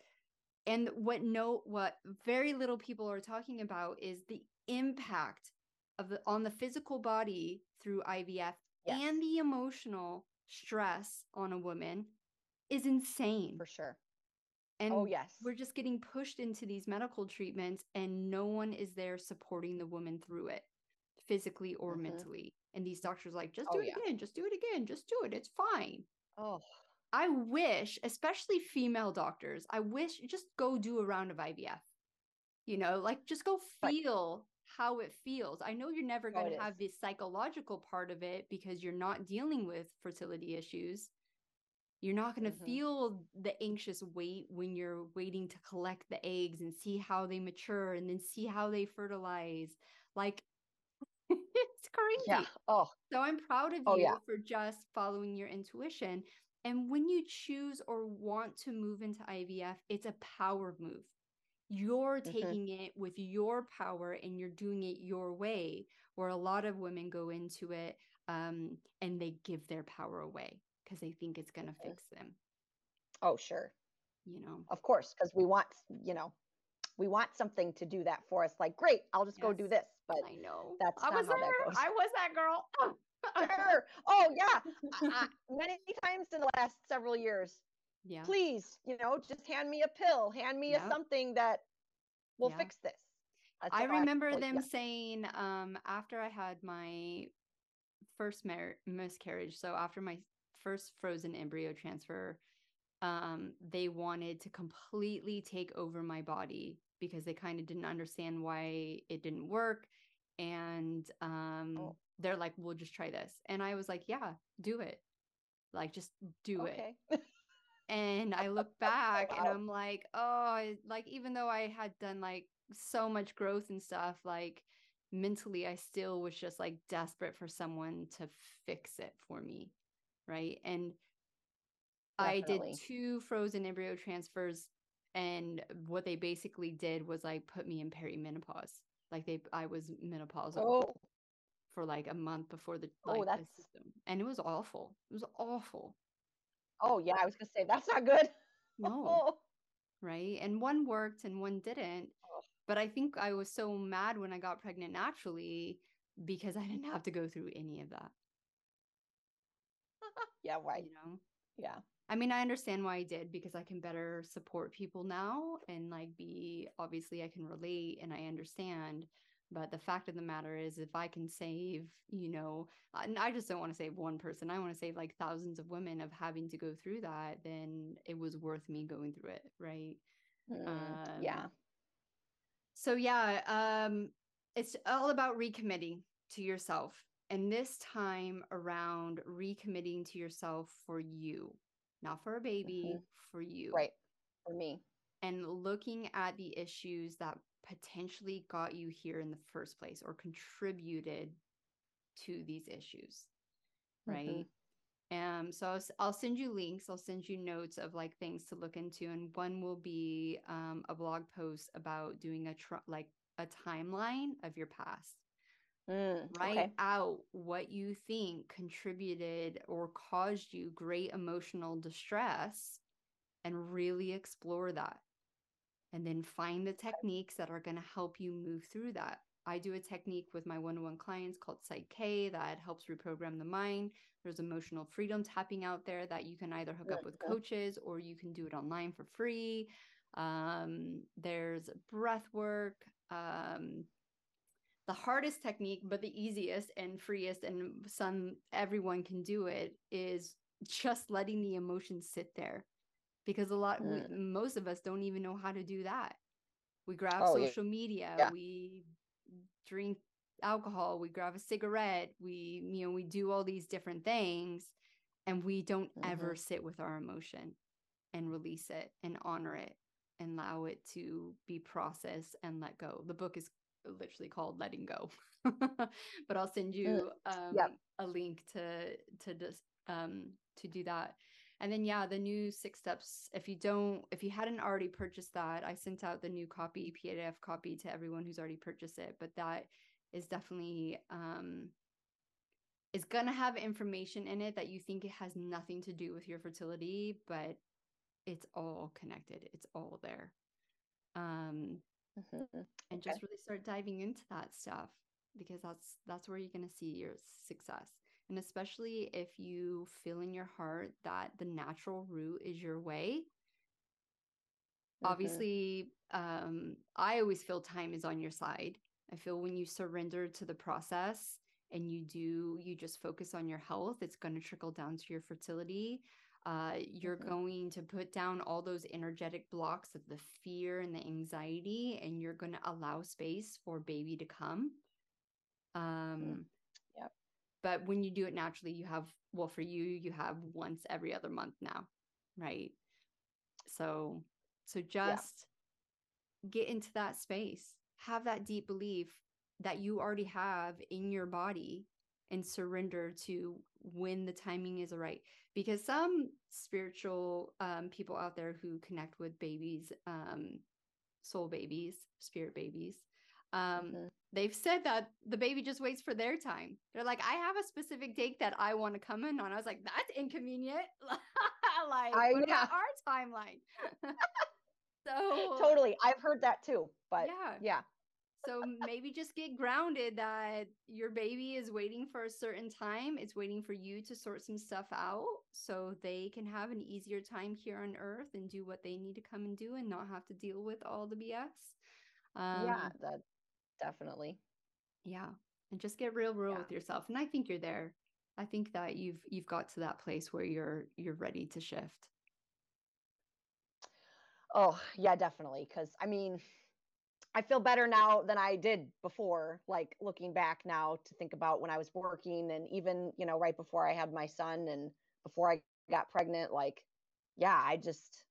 And what no what very little people are talking about is the impact of the on the physical body through IVF and the emotional stress on a woman is insane. For sure. And oh, yes. we're just getting pushed into these medical treatments and no one is there supporting the woman through it physically or mm-hmm. mentally. And these doctors like, just do oh, it yeah. again, just do it again, just do it. It's fine. Oh. I wish, especially female doctors, I wish just go do a round of IVF. You know, like just go feel how it feels. I know you're never going to have this psychological part of it because you're not dealing with fertility issues. You're not going to mm-hmm. feel the anxious wait when you're waiting to collect the eggs and see how they mature and then see how they fertilize. Like crazy. Yeah. Oh. So I'm proud of oh, you yeah. for just following your intuition. And when you choose or want to move into IVF, it's a power move you're mm-hmm. taking it with your power and you're doing it your way where a lot of women go into it um, and they give their power away because they think it's going to mm-hmm. fix them. Oh, sure. You know, of course, because we want, you know, we want something to do that for us. Like, great, I'll just yes. go do this. But I know that's I was there. I was that girl. sure. Oh yeah. I, many times in the last several years. Yeah. Please, you know, just hand me a pill, hand me yep. a something that will yeah. fix this. That's I remember I, them yeah. saying um, after I had my first mar- miscarriage, so after my first frozen embryo transfer, um, they wanted to completely take over my body because they kind of didn't understand why it didn't work. And um, oh. they're like, we'll just try this. And I was like, yeah, do it. Like, just do okay. it. and I look back wow. and I'm like, oh, like, even though I had done like so much growth and stuff, like, mentally, I still was just like desperate for someone to fix it for me. Right. And Definitely. I did two frozen embryo transfers and what they basically did was like put me in perimenopause. Like they I was menopausal oh. for like a month before the oh, like oh, that's... the system. And it was awful. It was awful. Oh yeah, I was gonna say that's not good. No. right. And one worked and one didn't. Oh. But I think I was so mad when I got pregnant naturally because I didn't have to go through any of that. yeah, why? You know? Yeah. I mean, I understand why I did because I can better support people now and like be obviously I can relate and I understand. But the fact of the matter is, if I can save, you know, and I just don't want to save one person, I want to save like thousands of women of having to go through that, then it was worth me going through it. Right. Mm, um, yeah. So, yeah, um, it's all about recommitting to yourself. And this time around, recommitting to yourself for you not for a baby, mm-hmm. for you. Right. For me. And looking at the issues that potentially got you here in the first place or contributed to these issues. Right. Mm-hmm. Um, so I'll, I'll, send you links. I'll send you notes of like things to look into, and one will be um, a blog post about doing a tr- like a timeline of your past. Mm, Write okay. out what you think contributed or caused you great emotional distress and really explore that. And then find the techniques that are going to help you move through that. I do a technique with my one on one clients called Psych-K that helps reprogram the mind. There's emotional freedom tapping out there that you can either hook up with coaches or you can do it online for free. Um, there's breath work. Um, the hardest technique but the easiest and freest and some everyone can do it is just letting the emotions sit there because a lot mm. we, most of us don't even know how to do that we grab oh, social yeah. media yeah. we drink alcohol we grab a cigarette we you know we do all these different things and we don't mm-hmm. ever sit with our emotion and release it and honor it and allow it to be processed and let go the book is literally called letting go. But i'll send you mm, um, yep. a link to to just um to do that. And then yeah the new six steps if you don't if you hadn't already purchased that i sent out the new copy pdf copy to everyone who's already purchased it but that is definitely um is going to have information in it that you think it has nothing to do with your fertility but it's all connected. It's all there. Um mm-hmm. and just really start diving into that stuff because that's that's where you're going to see your success. And especially if you feel in your heart that the natural route is your way. Mm-hmm. obviously um i always feel time is on your side. I feel when you surrender to the process and you do you just focus on your health it's going to trickle down to your fertility uh, you're mm-hmm. going to put down all those energetic blocks of the fear and the anxiety, and you're going to allow space for baby to come. Um, mm. yep. But when you do it naturally, you have, well, for you, you have once every other month now, right? So, so just yeah. get into that space, have that deep belief that you already have in your body and surrender to when the timing is right because some spiritual um, people out there who connect with babies um, soul babies spirit babies Um, mm-hmm. They've said that the baby just waits for their time. They're like, I have a specific date that I want to come in on. I was like, that's inconvenient. like, I, what yeah. about our timeline? so totally, I've heard that too. But yeah, yeah. So maybe just get grounded that your baby is waiting for a certain time. It's waiting for you to sort some stuff out so they can have an easier time here on earth and do what they need to come and do and not have to deal with all the BS. Um, yeah, that definitely. Yeah. And just get real real yeah. with yourself. And I think you're there. I think that you've you've got to that place where you're you're ready to shift. Oh, yeah, definitely. Cause I mean, I feel better now than I did before, like looking back now to think about when I was working and even, you know, right before I had my son and before I got pregnant, like, yeah, I just,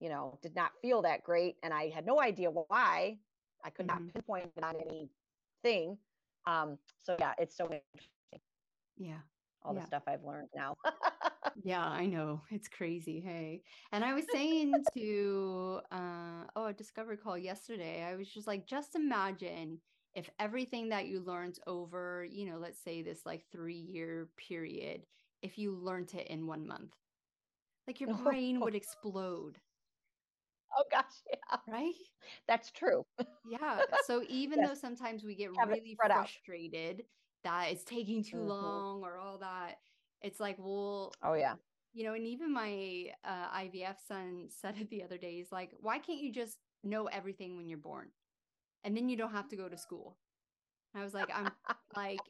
you know, did not feel that great. And I had no idea why. I could mm-hmm. not pinpoint it on anything. Um, so yeah, it's so interesting. Yeah. All yeah. the stuff I've learned now. yeah, I know. It's crazy. Hey. And I was saying to uh oh, a discovery call yesterday. I was just like, just imagine if everything that you learned over, you know, let's say this like three year period, if you learned it in one month. Like your brain would explode. Oh gosh, yeah. Right? That's true. Yeah. So even yes. though sometimes we get Have really frustrated out. that it's taking too mm-hmm. long or all that, it's like, well, oh yeah. You know, and even my uh, IVF son said it the other day. He's like, why can't you just know everything when you're born? And then you don't have to go to school. I was like, I'm like,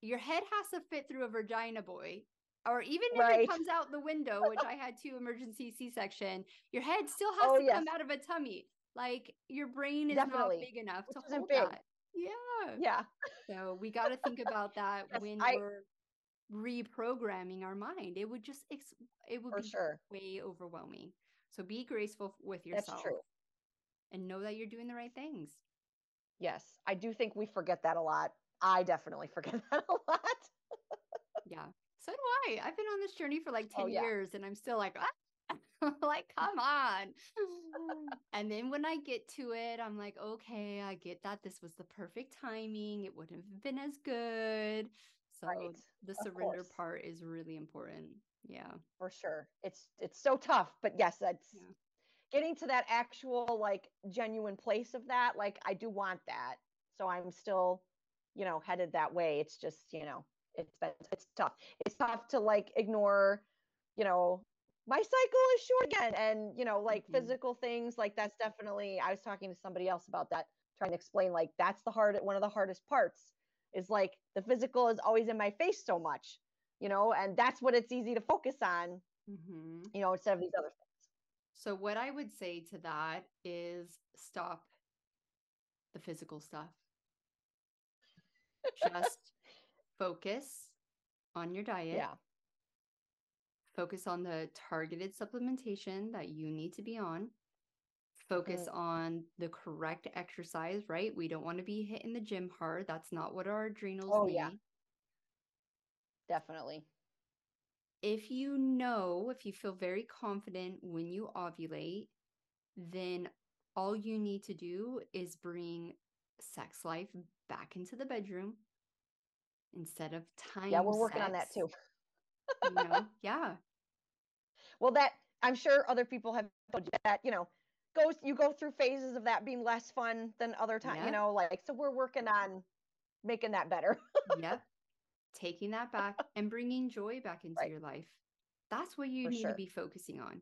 your head has to fit through a vagina, boy or even if right. it comes out the window, which I had two emergency C-section, your head still has oh, to yes. come out of a tummy. Like your brain is Definitely. not big enough which to hold big. that. Yeah. Yeah. So we got to think about that yes, when I, we're reprogramming our mind. It would just it would be sure. way overwhelming. So be graceful with yourself. That's true. And know that you're doing the right things. Yes, I do think we forget that a lot. I definitely forget that a lot. yeah. So do I. I've been on this journey for like 10 oh, yeah. years and I'm still like, ah. like, come on. and then when I get to it, I'm like, okay, I get that this was the perfect timing. It wouldn't have been as good. So right. the surrender part is really important. Yeah. For sure. It's it's so tough, but yes, that's yeah. getting to that actual like genuine place of that. Like I do want that. So I'm still, you know, headed that way. It's just, you know, it's been it's tough. It's tough to like ignore, you know, my cycle is short again, and you know, like mm-hmm. physical things. Like that's definitely. I was talking to somebody else about that, trying to explain like that's the hard one of the hardest parts is like the physical is always in my face so much, you know, and that's what it's easy to focus on, mm-hmm. you know, instead of these other things. So what I would say to that is stop the physical stuff. Just focus on your diet. Yeah. Focus on the targeted supplementation that you need to be on. Focus mm. on the correct exercise, right? We don't want to be hitting the gym hard. That's not what our adrenals oh, need. Yeah. Definitely. If you know, if you feel very confident when you ovulate, then all you need to do is bring sex life back into the bedroom instead of time. Yeah, we're working on that too. you know, yeah. Well, that I'm sure other people have told you that, you know, goes you go through phases of that being less fun than other times, yeah. you know, like so we're working on making that better. yep. Taking that back and bringing joy back into right. your life. That's what you For need sure. to be focusing on.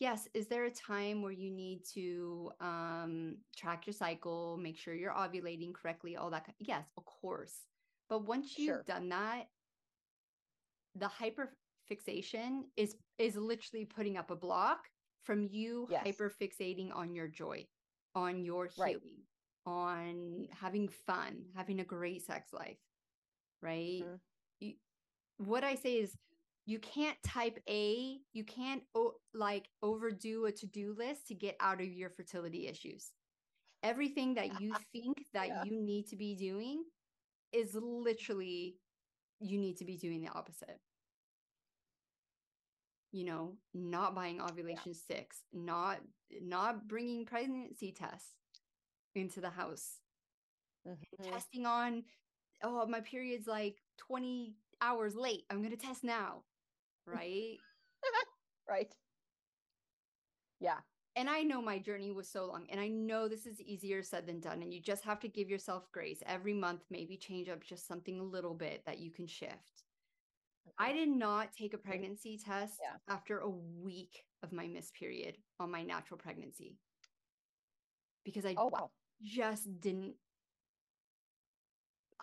Yes, is there a time where you need to um track your cycle, make sure you're ovulating correctly, all that? Yes, of course. But once you've sure. done that, the hyper fixation is is literally putting up a block from you yes. hyperfixating on your joy, on your healing, right. on having fun, having a great sex life. Right? Mm-hmm. You, what I say is you can't type A, you can't o- like overdo a to-do list to get out of your fertility issues. Everything that you think that yeah. you need to be doing is literally you need to be doing the opposite you know not buying ovulation yeah. sticks not not bringing pregnancy tests into the house mm-hmm. testing on oh my period's like 20 hours late i'm going to test now right right yeah and I know my journey was so long, and I know this is easier said than done. And you just have to give yourself grace every month, maybe change up just something a little bit that you can shift. I did not take a pregnancy test yeah. after a week of my missed period on my natural pregnancy because I oh, wow. just didn't.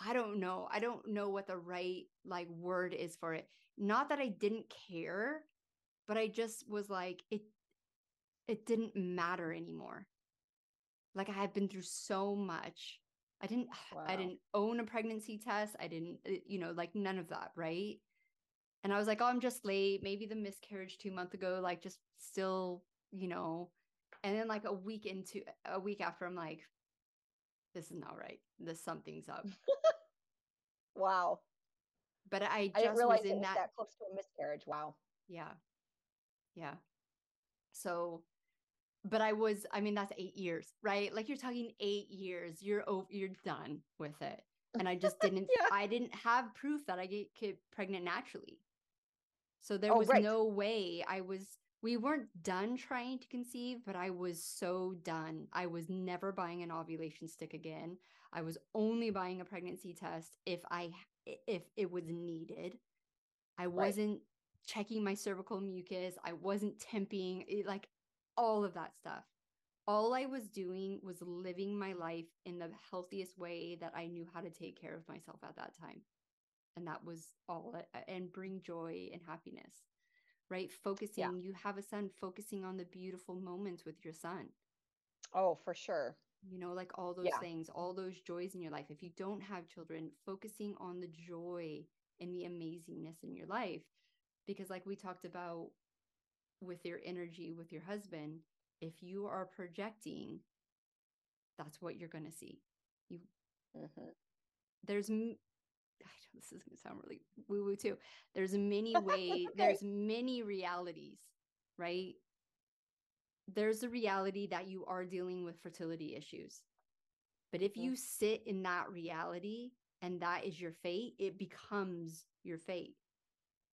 I don't know. I don't know what the right like word is for it. Not that I didn't care, but I just was like, it it didn't matter anymore. Like I had been through so much. I didn't wow. I didn't own a pregnancy test. I didn't uh, you know like none of that, right? And I was like, "Oh, I'm just late. Maybe the miscarriage 2 months ago like just still, you know." And then like a week into a week after I'm like this is not right. This something's up. wow. But I just I was in that that close to a miscarriage. Wow. Yeah. Yeah. So but I was, I mean, that's eight years, right? Like you're talking eight years, you're over, you're done with it. And I just didn't, yeah. I didn't have proof that I get, get pregnant naturally. So there oh, was right. no way I was, we weren't done trying to conceive, but I was so done. I was never buying an ovulation stick again. I was only buying a pregnancy test if I, if it was needed. I wasn't right. checking my cervical mucus. I wasn't temping. like all of that stuff. All I was doing was living my life in the healthiest way that I knew how to take care of myself at that time. And that was all, and bring joy and happiness, right? Focusing, yeah. you have a son, focusing on the beautiful moments with your son. Oh, for sure. You know, like all those yeah. things, all those joys in your life. If you don't have children, focusing on the joy and the amazingness in your life. Because, like we talked about with your energy with your husband, if you are projecting, that's what you're going to see. You, mm-hmm. there's, this is going to sound really woo woo too. There's many ways, okay. there's many realities, right? There's a reality that you are dealing with fertility issues. But if mm-hmm. you sit in that reality and that is your fate, it becomes your fate.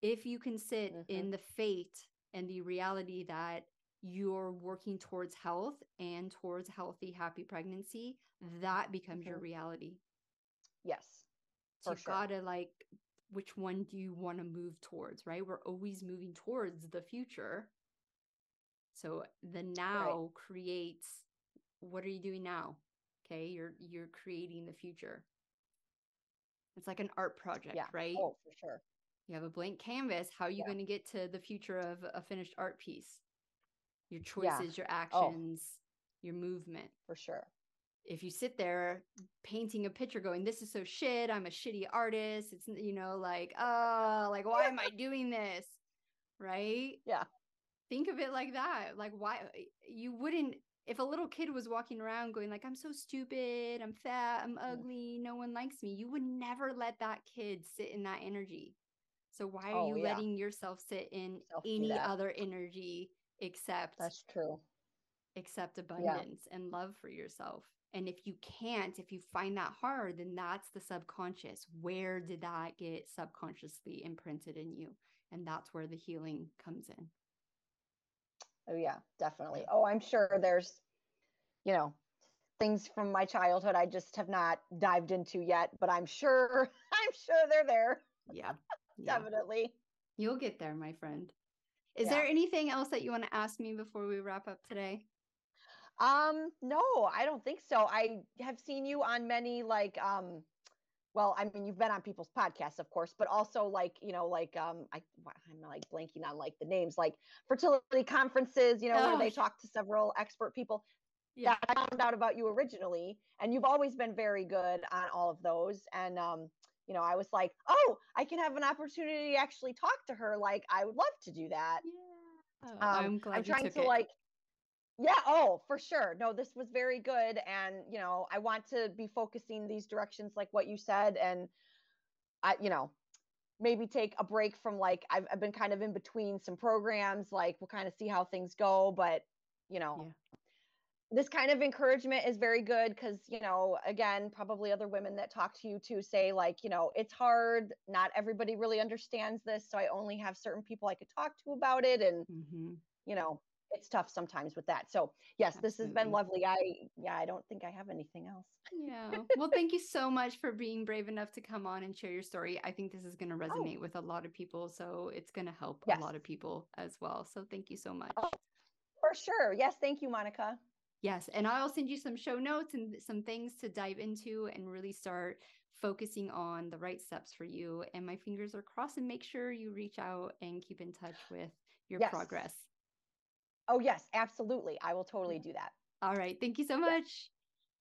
If you can sit mm-hmm. in the fate and the reality that you're working towards health and towards healthy, happy pregnancy, that becomes mm-hmm. your reality. Yes. So you sure. gotta like, which one do you want to move towards, right? We're always moving towards the future. So the now right. creates what are you doing now? Okay, you're you're creating the future. It's like an art project, yeah. right? Oh, for sure. You have a blank canvas. How are you yeah. going to get to the future of a finished art piece? Your choices, yeah. your oh. actions, oh. your movement. For sure. If you sit there painting a picture going, this is so shit, I'm a shitty artist. It's, you know, like, oh, like, why am I doing this? Right? Yeah. Think of it like that. Like, why you wouldn't if a little kid was walking around going like i'm so stupid i'm fat i'm ugly no one likes me you would never let that kid sit in that energy so why are oh, you yeah. letting yourself sit in Self any other energy except That's true. Except abundance yeah. and love for yourself. And if you can't, if you find that hard, then that's the subconscious. Where did that get subconsciously imprinted in you? And that's where the healing comes in. Oh yeah, definitely. Oh, I'm sure there's, you know, things from my childhood I just have not dived into yet, but I'm sure I'm sure they're there. Yeah. yeah. definitely. You'll get there, my friend. Is yeah. there anything else that you want to ask me before we wrap up today? Um, no, I don't think so. I have seen you on many like um well, I mean, you've been on people's podcasts, of course, but also like, you know, like um I I'm like blanking on like the names, like fertility conferences, you know, oh. where they talk to several expert people. Yeah. That I found out about you originally, and you've always been very good on all of those. And um, you know, I was like, oh, I can have an opportunity to actually talk to her. Like, I would love to do that. Yeah. Oh, um, I'm glad I'm trying to it. like, yeah, oh, for sure. No, this was very good. And, you know, I want to be focusing these directions, like what you said. And I, you know, maybe take a break from like, I've, I've been kind of in between some programs, like we'll kind of see how things go. But, you know, yeah this kind of encouragement is very good because you know again probably other women that talk to you too say like you know it's hard not everybody really understands this so i only have certain people i could talk to about it and mm-hmm. you know it's tough sometimes with that so yes Absolutely. this has been lovely i yeah i don't think i have anything else yeah well thank you so much for being brave enough to come on and share your story i think this is going to oh. resonate oh. with a lot of people so it's going to help yes. a lot of people as well so thank you so much oh, for sure yes thank you monica Yes. And I'll send you some show notes and some things to dive into and really start focusing on the right steps for you. And my fingers are crossed and make sure you reach out and keep in touch with your yes. progress. Oh, yes, absolutely. I will totally do that. All right. Thank you so much. Yes.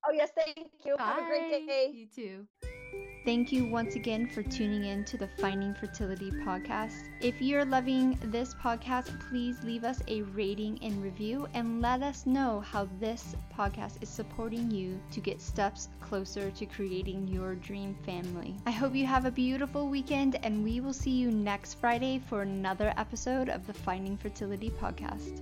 Oh, yes. Thank you. Bye. Have a great day. You too. Thank you once again for tuning in to the Finding Fertility podcast. If you're loving this podcast, please leave us a rating and review and let us know how this podcast is supporting you to get steps closer to creating your dream family. I hope you have a beautiful weekend and we will see you next Friday for another episode of the Finding Fertility podcast.